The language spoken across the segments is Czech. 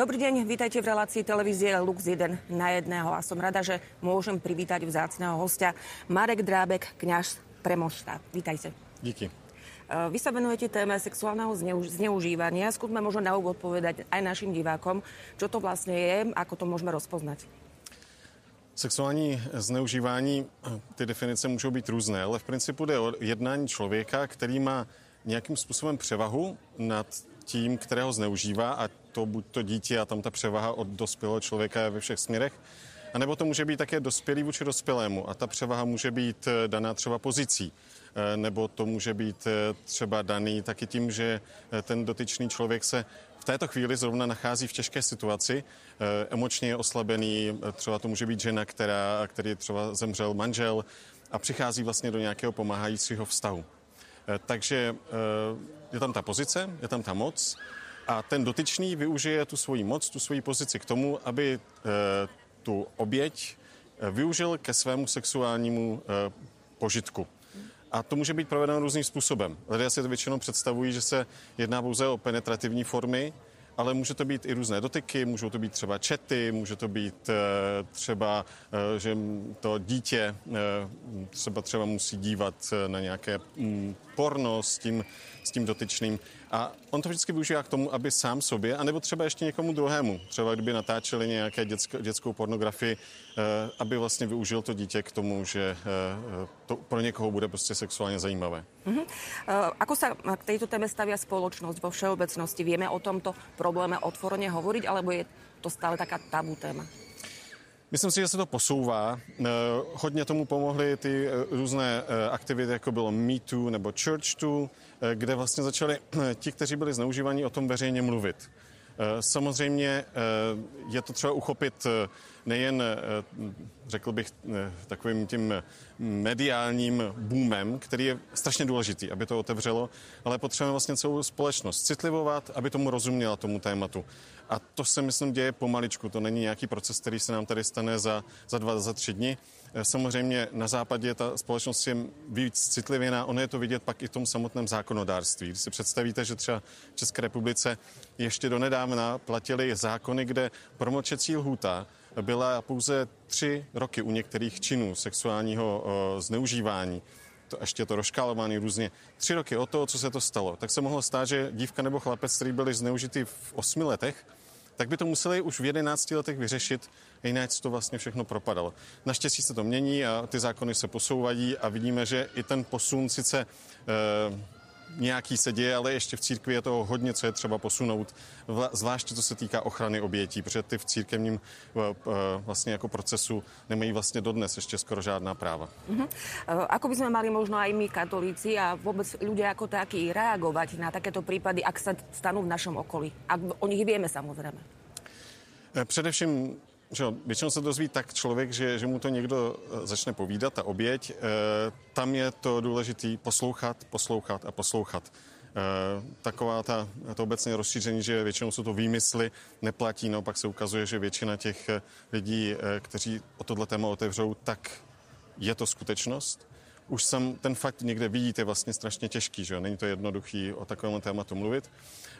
Dobrý deň, vítajte v relácii televízie Lux 1 na jedného a som rada, že môžem privítať vzácného hostia Marek Drábek, kňaž Premošta. Vítajte. Díky. E, vy sa venujete téme sexuálneho zneužívania. Skúsme možno na úvod povedať aj našim divákom, čo to vlastne je, ako to môžeme rozpoznať. Sexuální zneužívání, ty definice můžou být různé, ale v principu jde o jednání člověka, který má nějakým způsobem převahu nad tím, kterého zneužívá a to buď to dítě a tam ta převaha od dospělého člověka je ve všech směrech, a nebo to může být také dospělý vůči dospělému a ta převaha může být eh, daná třeba pozicí, eh, nebo to může být eh, třeba daný taky tím, že ten dotyčný člověk se v této chvíli zrovna nachází v těžké situaci, emočně je oslabený, třeba to může být žena, která, který třeba zemřel manžel a přichází vlastně do nějakého pomáhajícího vztahu. Takže je tam ta pozice, je tam ta moc a ten dotyčný využije tu svoji moc, tu svoji pozici k tomu, aby eh, tu oběť eh, využil ke svému sexuálnímu eh, požitku. A to může být provedeno různým způsobem. Lidé si to většinou představují, že se jedná pouze o penetrativní formy, ale může to být i různé dotyky, můžou to být třeba čety, může to být třeba, že to dítě třeba třeba musí dívat na nějaké mm, porno s tím, s tím dotyčným. A on to vždycky využívá k tomu, aby sám sobě, anebo třeba ještě někomu druhému, třeba kdyby natáčeli nějaké dětsk, dětskou pornografii, eh, aby vlastně využil to dítě k tomu, že eh, to pro někoho bude prostě sexuálně zajímavé. Uh-huh. Ako sa k tejto téme stavia spoločnosť vo všeobecnosti? Vieme o tomto probléme otvorene hovoriť, alebo je to stále taká tabu téma? Myslím si, že se to posouvá. Hodně tomu pomohly ty různé aktivity, jako bylo MeToo nebo ChurchToo, kde vlastně začali ti, kteří byli zneužívaní, o tom veřejně mluvit. Samozřejmě je to třeba uchopit nejen, řekl bych, takovým tím mediálním boomem, který je strašně důležitý, aby to otevřelo, ale potřebujeme vlastně celou společnost citlivovat, aby tomu rozuměla tomu tématu. A to se, myslím, děje pomaličku. To není nějaký proces, který se nám tady stane za, za dva, za tři dny. Eh, samozřejmě na západě ta společnost je víc citlivěná, ono je to vidět pak i v tom samotném zákonodárství. Když si představíte, že třeba v České republice ještě donedávna platili zákony, kde promlčecí lhůta byla pouze tři roky u některých činů sexuálního o, zneužívání. To, ještě to rozškálování různě, tři roky o to, co se to stalo, tak se mohlo stát, že dívka nebo chlapec, který byli zneužity v osmi letech, tak by to museli už v 11 letech vyřešit, jinak to vlastně všechno propadalo. Naštěstí se to mění a ty zákony se posouvají a vidíme, že i ten posun sice e, nějaký se děje, ale ještě v církvi je toho hodně, co je třeba posunout, zvláště co se týká ochrany obětí, protože ty v církevním eh, eh, vlastně jako procesu nemají vlastně dodnes ještě skoro žádná práva. Uh-huh. Ako by sme mali možno aj my katolíci a vôbec ľudia ako takí reagovať na takéto prípady, ak sa stanú v našom okolí? Ak o nich vieme samozrejme. Především že většinou se dozví tak člověk, že, že mu to někdo eh, začne povídat, ta oběť. E, tam je to důležité poslouchat, poslouchat a poslouchat. E, taková ta, to obecně rozšíření, že většinou jsou to výmysly, neplatí, naopak se ukazuje, že většina těch lidí, kteří o tohle téma otevřou, tak je to skutečnost už sam ten fakt někde vidíte vlastně strašně těžký, že? Není to jednoduchý o takovém tématu mluvit.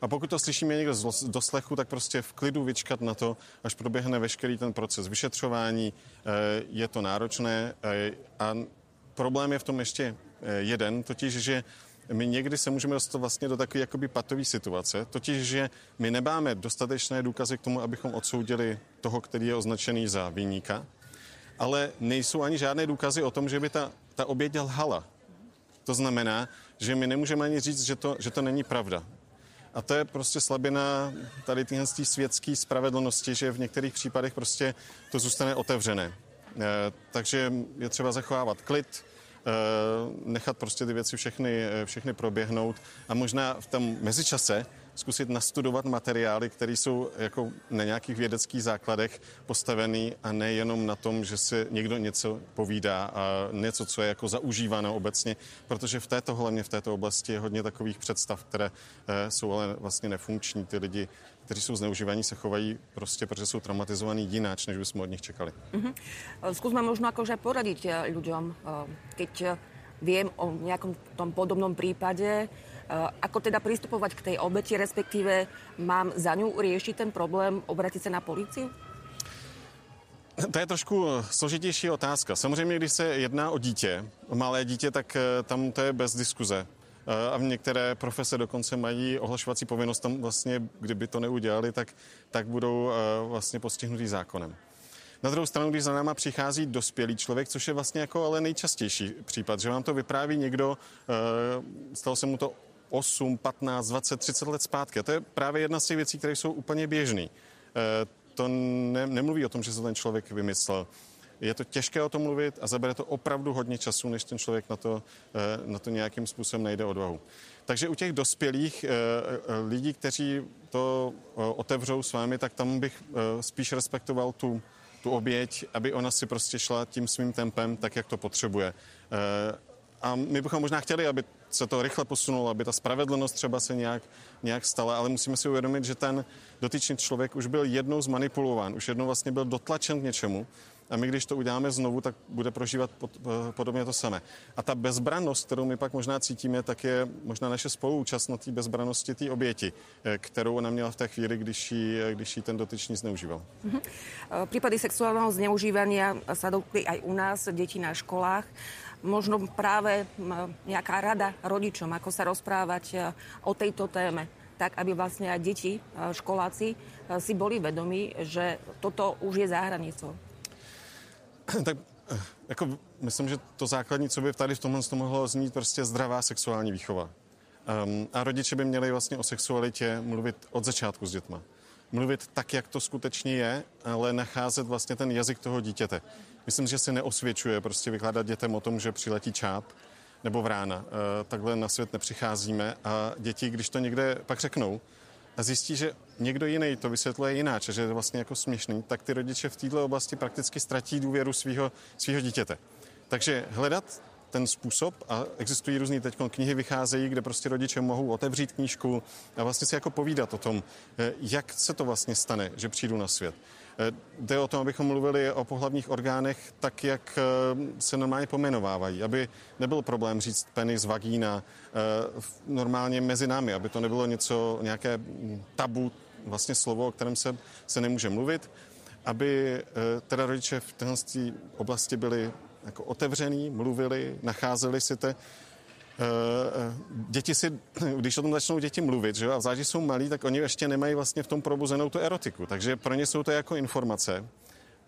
A pokud to slyšíme někdo z doslechu, tak prostě v klidu vyčkat na to, až proběhne veškerý ten proces vyšetřování. Eh, je to náročné eh, a problém je v tom ještě eh, jeden, totiž, že my někdy se můžeme dostat vlastně do takové jakoby patové situace, totiž, že my nemáme dostatečné důkazy k tomu, abychom odsoudili toho, který je označený za výníka, ale nejsou ani žádné důkazy o tom, že by ta, ta oběť lhala. To znamená, že my nemůžeme ani říct, že to, že to není pravda. A to je prostě slabina tady tyhle světské spravedlnosti, že v některých případech prostě to zůstane otevřené. E, takže je třeba zachovávat klid, e, nechat prostě ty věci všechny, eh, všechny proběhnout a možná v tom mezičase zkusit nastudovat materiály, které jsou jako na nějakých vědeckých základech postavený a nejenom na tom, že si někdo něco povídá a něco, co je jako zaužíváno obecně, protože v této, hlavně v této oblasti je hodně takových představ, které eh, jsou ale vlastně nefunkční. Ty lidi, kteří jsou zneužívaní, se chovají prostě, protože jsou traumatizovaní jináč, než bychom od nich čekali. Uh-huh. Skúsme možno akože poradiť ľuďom, keď viem o nejakom tom podobnom prípade, Ako teda pristupovať k tej obeti, respektíve mám za ňu riešiť ten problém, obratiť sa na policiu? To je trošku složitější otázka. Samozřejmě, když se jedná o dítě, malé dítě, tak eh, tam to je bez diskuze. Eh, a v některé profese dokonce mají ohlašovací povinnost, tam vlastně, kdyby to neudělali, tak, tak budou eh, vlastně postihnutí zákonem. Na druhou stranu, když za náma přichází dospělý člověk, což je vlastně jako ale nejčastější případ, že vám to vypráví někdo, stalo se mu to 8, 15, 20, 30 let zpátky. A to je právě jedna z těch věcí, které jsou úplně běžné to ne, nemluví o tom, že se ten člověk vymyslel. Je to těžké o tom mluvit a zabere to opravdu hodně času, než ten člověk na to, eh, na to nějakým způsobem najde odvahu. Takže u těch dospělých eh, eh, lidí, kteří to otevřou s vámi, tak tam bych spíš respektoval tu, tu oběť, aby ona si prostě šla tím svým tempem, tak, jak to potřebuje. A my bychom možná chtěli, aby se to rychle posunulo, aby ta spravedlnost třeba se nějak, nějak stala, ale musíme si uvědomit, že ten dotyčný člověk už byl jednou zmanipulován, už jednou vlastně byl dotlačen k něčemu a my, když to uděláme znovu, tak bude prožívat pod, eh, podobně to samé. A ta bezbranost, kterou my pak možná cítíme, tak je možná naše spoluúčast na té bezbranosti té oběti, eh, kterou ona měla v té chvíli, když ji, eh, když ji ten dotyčný zneužíval. Mm-hmm. Prípady sexuálneho zneužívania sa dotkli aj u nás, detí na školách možno práve nejaká rada rodičom, ako sa rozprávať e, o tejto téme tak aby vlastne aj deti, e, školáci e, si boli vedomí, že toto už je za hranicou. Tak jako myslím, že to základní, co by tady v tomhle mohlo znít, prostě zdravá sexuální výchova. Um, a rodiče by měli vlastně o sexualitě mluvit od začátku s dětma. Mluvit tak, jak to skutečně je, ale nacházet vlastně ten jazyk toho dítěte. Myslím, že se neosvědčuje prostě vykládat dětem o tom, že přiletí čáp nebo vrána. Eh, takhle na svět nepřicházíme a děti, když to někde pak řeknou a zjistí, že někdo jiný to vysvětluje jináč, že je vlastně jako směšný, tak ty rodiče v této oblasti prakticky ztratí důvěru svého dítěte. Takže hledat ten způsob a existují různý teď knihy vycházejí, kde prostě rodiče mohou otevřít knížku a vlastně si jako povídat o tom, eh, jak se to vlastně stane, že přijdu na svět. Eh, jde o tom, abychom mluvili o pohlavních orgánech tak, jak eh, se normálně pomenovávají, aby nebyl problém říct penis, vagína normálně mezi námi, aby to nebylo něco, nějaké tabu, vlastně slovo, o kterém se, se nemůže mluvit, aby teda rodiče v téhle oblasti byli jako otevřený, mluvili, nacházeli si te, děti si, když o tom začnou děti mluvit, že jo, a zvlášť, jsou malí, tak oni ještě nemají vlastně v tom probuzenou tu erotiku, takže pro ně jsou to jako informace,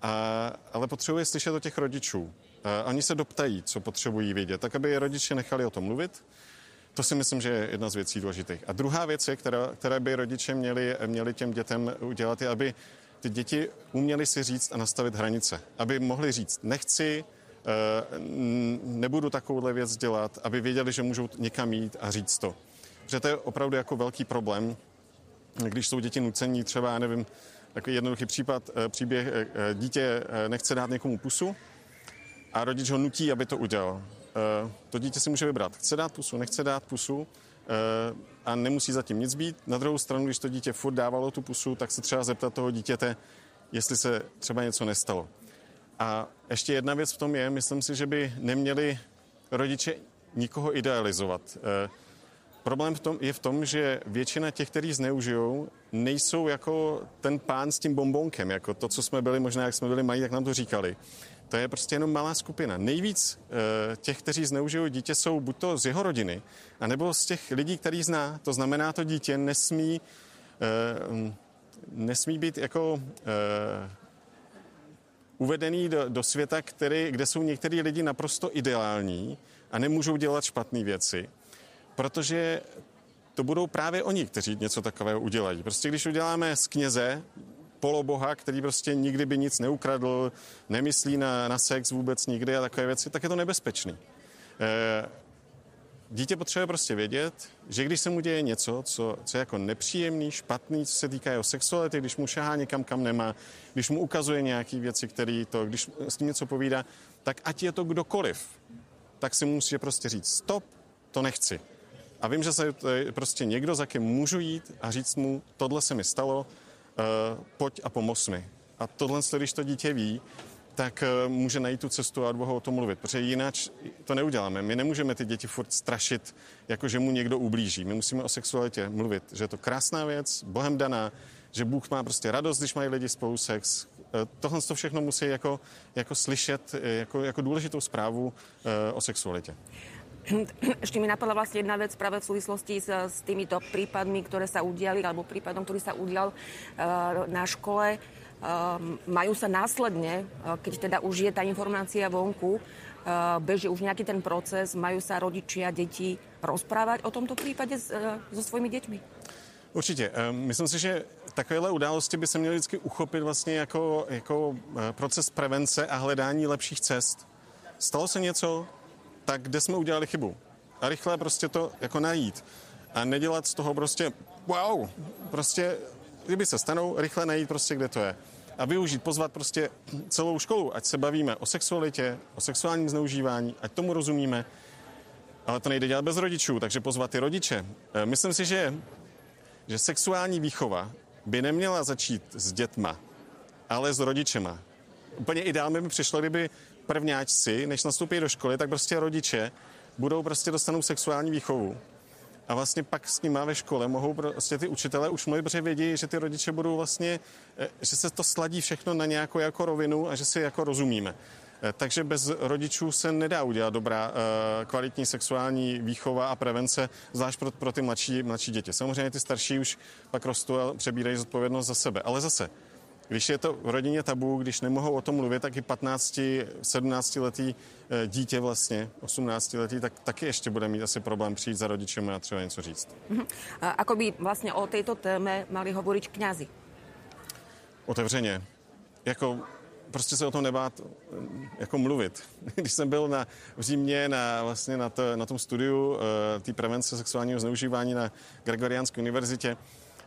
a, ale potřebuje slyšet o těch rodičů. A oni se doptají, co potřebují vědět, tak aby rodiče nechali o tom mluvit. To si myslím, že je jedna z věcí důležitých. A druhá věc, je, která, které by rodiče měli, měli těm dětem udělat, je, aby ty děti uměli si říct a nastavit hranice. Aby mohli říct, nechci, Eh, nebudu takovouhle věc dělat, aby věděli, že můžou někam jít a říct to. Protože to je opravdu jako velký problém, když jsou děti nucení, třeba, já nevím, takový jednoduchý případ, eh, příběh, eh, dítě nechce dát někomu pusu a rodič ho nutí, aby to udělal. To dítě si může vybrat, chce dát pusu, nechce dát pusu a nemusí zatím nic být. Na druhou stranu, když to dítě furt dávalo tu pusu, tak se třeba zeptat toho dítěte, jestli se třeba něco nestalo. A ještě jedna věc v tom je, myslím si, že by neměli rodiče nikoho idealizovat. E, problém v tom, je v tom, že většina těch, kteří zneužijou, nejsou jako ten pán s tím bombonkem, jako to, co jsme byli, možná jak jsme byli mají, jak nám to říkali. To je prostě jenom malá skupina. Nejvíc e, těch, kteří zneužijou dítě, jsou buď to z jeho rodiny, anebo z těch lidí, který zná. To znamená, to dítě nesmí, e, nesmí být jako e, uvedený do, do světa, který, kde jsou některý lidi naprosto ideální a nemůžou dělat špatné věci, protože to budou právě oni, kteří něco takového udělají. Prostě když uděláme z kněze poloboha, který prostě nikdy by nic neukradl, nemyslí na, na sex vůbec nikdy a takové věci, tak je to nebezpečný. E, dítě potřebuje prostě vědět, že když se mu děje něco, co, co je jako nepříjemný, špatný, co se týká jeho sexuality, když mu šahá někam, kam nemá, když mu ukazuje nějaké věci, které to, když s tím něco povídá, tak ať je to kdokoliv, tak si musí prostě říct stop, to nechci. A vím, že se prostě někdo, za kým můžu jít a říct mu, tohle se mi stalo, uh, pojď a pomoz mi. A tohle, když to dítě ví, tak eh, může najít tu cestu a odvahu o tom mluvit, protože jinak to neuděláme. My nemůžeme ty děti furt strašit, jako že mu někdo ublíží. My musíme o sexualitě mluvit, že je to krásná věc, Bohem daná, že Bůh má prostě radost, když mají lidi spolu sex. Eh, tohle to všechno musí jako, jako slyšet jako, jako důležitou zprávu o sexualitě. Ešte mi napadla vlastne jedna vec práve v súvislosti s, s týmito prípadmi, ktoré sa udiali, alebo prípadom, ktorý sa udial uh, na škole. Uh, majú sa následne, uh, keď teda už je tá informácia vonku, uh, beží už nejaký ten proces, majú sa rodičia, deti rozprávať o tomto prípade s, so svojimi deťmi? Určitě. Myslím si, že takovéhle události by se měly vždycky uchopit vlastně jako, jako proces prevence a hledání lepších cest. Stalo se něco, tak kde jsme udělali chybu. A rychle prostě to jako najít. A nedělat z toho prostě wow, prostě kdyby se stanou, rychle najít prostě, kde to je. A využít, pozvat prostě celou školu, ať se bavíme o sexualitě, o sexuálním zneužívání, ať tomu rozumíme, ale to nejde dělat bez rodičů, takže pozvat ty rodiče. E, myslím si, že, že sexuální výchova by neměla začít s dětma, ale s rodičema. Úplně ideálně by přišlo, kdyby prvňáčci, než nastoupí do školy, tak prostě rodiče budou prostě dostanou sexuální výchovu. A vlastně pak s nima ve škole mohou prostě ty učitelé už mluvit, protože vědí, že ty rodiče budou vlastně, eh, že se to sladí všechno na nějakou jako rovinu a že si jako rozumíme. Eh, takže bez rodičů se nedá udělat dobrá eh, kvalitní sexuální výchova a prevence, zvlášť pro, pro ty mladší, mladší děti. Samozřejmě ty starší už pak rostou a přebírají zodpovědnost za sebe. Ale zase, když je to v rodině tabu, když nemohou o tom mluvit, tak i 15, 17 letý eh, dítě vlastně, 18 letý, tak taky ještě bude mít asi problém přijít za rodičem a třeba něco říct. A ako by vlastně o této téme mali hovoriť kňazi? Otevřeně. Jako prostě se o tom nebát jako mluvit. Když jsem byl na, v Římě na, vlastně na, to, na tom studiu uh, té prevence sexuálního zneužívání na Gregoriánské univerzitě,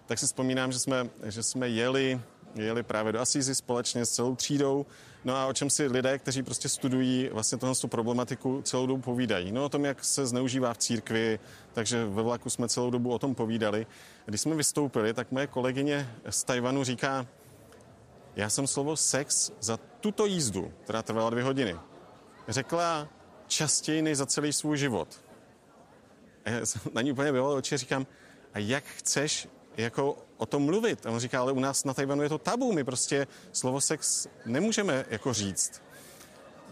tak si vzpomínám, že jsme, že jsme jeli jeli právě do Asízy společně s celou třídou. No a o čem si lidé, kteří prostě studují vlastně tohle problematiku, celou dobu povídají. No o tom, jak se zneužívá v církvi, takže ve vlaku jsme celou dobu o tom povídali. Když jsme vystoupili, tak moje kolegyně z Tajvanu říká, já jsem slovo sex za tuto jízdu, která trvala dvě hodiny, řekla častěji než za celý svůj život. A já jsem na ní úplně bylo oči říkám, a jak chceš jako o tom mluvit. A on říká, ale u nás na Tajvanu je to tabu, my prostě slovo sex nemůžeme jako říct.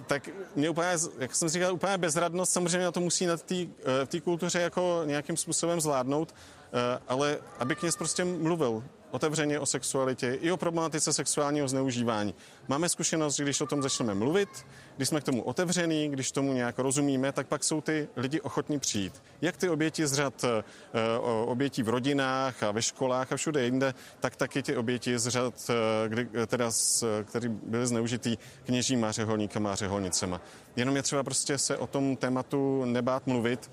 Tak mě úplně, jak jsem říkal, úplně bezradnost samozřejmě na to musí na té eh, kultuře jako nějakým způsobem zvládnout, eh, ale aby kněz prostě mluvil otevřeně o sexualitě i o problematice sexuálního zneužívání. Máme zkušenost, že když o tom začneme mluvit, když jsme k tomu otevření, když tomu nějak rozumíme, tak pak jsou ty lidi ochotní přijít. Jak ty oběti z řad eh, obětí v rodinách a ve školách a všude jinde, tak taky ty oběti z řad, eh, kdy, teda, který byly zneužitý kněžíma, řeholníkama a řeholnicema. Jenom je třeba prostě se o tom tématu nebát mluvit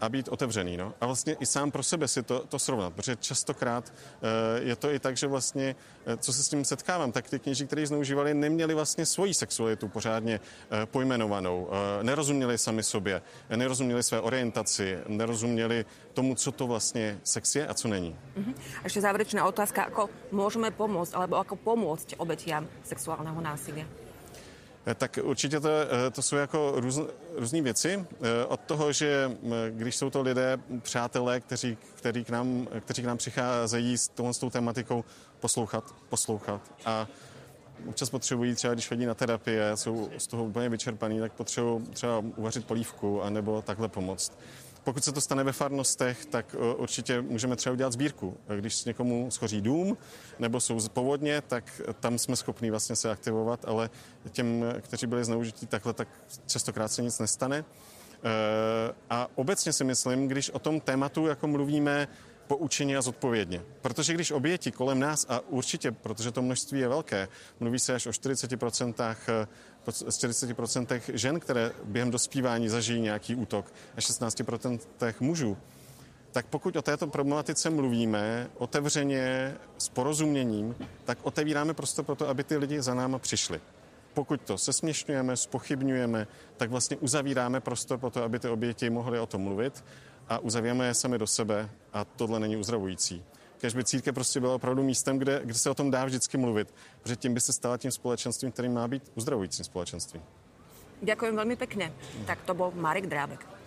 a být otevřený. No? A vlastně i sám pro sebe si to, to srovnat, protože častokrát e, je to i tak, že vlastně, e, co se s tím setkávám, tak ty kněží, kteří zneužívali, neměli vlastně svoji sexualitu pořádně e, pojmenovanou, nerozuměli sami sobě, nerozuměli své orientaci, nerozuměli tomu, co to vlastně sex je a co není. Uh-huh. A ještě závěrečná otázka, ako můžeme pomoct, alebo ako pomôcť obetiam sexuálního násilia? Eh, tak určitě to, eh, to jsou jako růz, různé věci. Eh, od toho, že když jsou to lidé, přátelé, kteří, který k nám, kteří k nám přicházejí s tohle s tou tematikou, poslouchat, poslouchat. A občas potřebují třeba, když chodí na terapie, jsou z toho úplně vyčerpaný, tak potřebují třeba uvařit polívku anebo takhle pomoct. Pokud se to stane ve farnostech, tak e, určitě můžeme třeba udělat sbírku. Když někomu schoří dům nebo jsou povodně, tak tam jsme schopni vlastně se aktivovat, ale těm, kteří byli zneužití takhle, tak častokrát se nic nestane. E, a obecně si myslím, když o tom tématu jako mluvíme poučeně a zodpovědně. Protože když oběti kolem nás, a určitě, protože to množství je velké, mluví se až o 40%, 40% žen, které během dospívání zažijí nějaký útok, a 16% mužů, tak pokud o této problematice mluvíme otevřeně, s porozuměním, tak otevíráme prostor pro to, aby ty lidi za náma přišli. Pokud to sesměšňujeme, spochybňujeme, tak vlastně uzavíráme prostor pro to, aby ty oběti mohly o tom mluvit a uzavíráme je sami do sebe a tohle není uzdravující. Kež by církev prostě byla opravdu místem, kde, kde se o tom dá vždycky mluvit, protože tím by se stala tím společenstvím, který má být uzdravujícím společenstvím. Ďakujem veľmi pekne. Tak to bol Marek Drábek.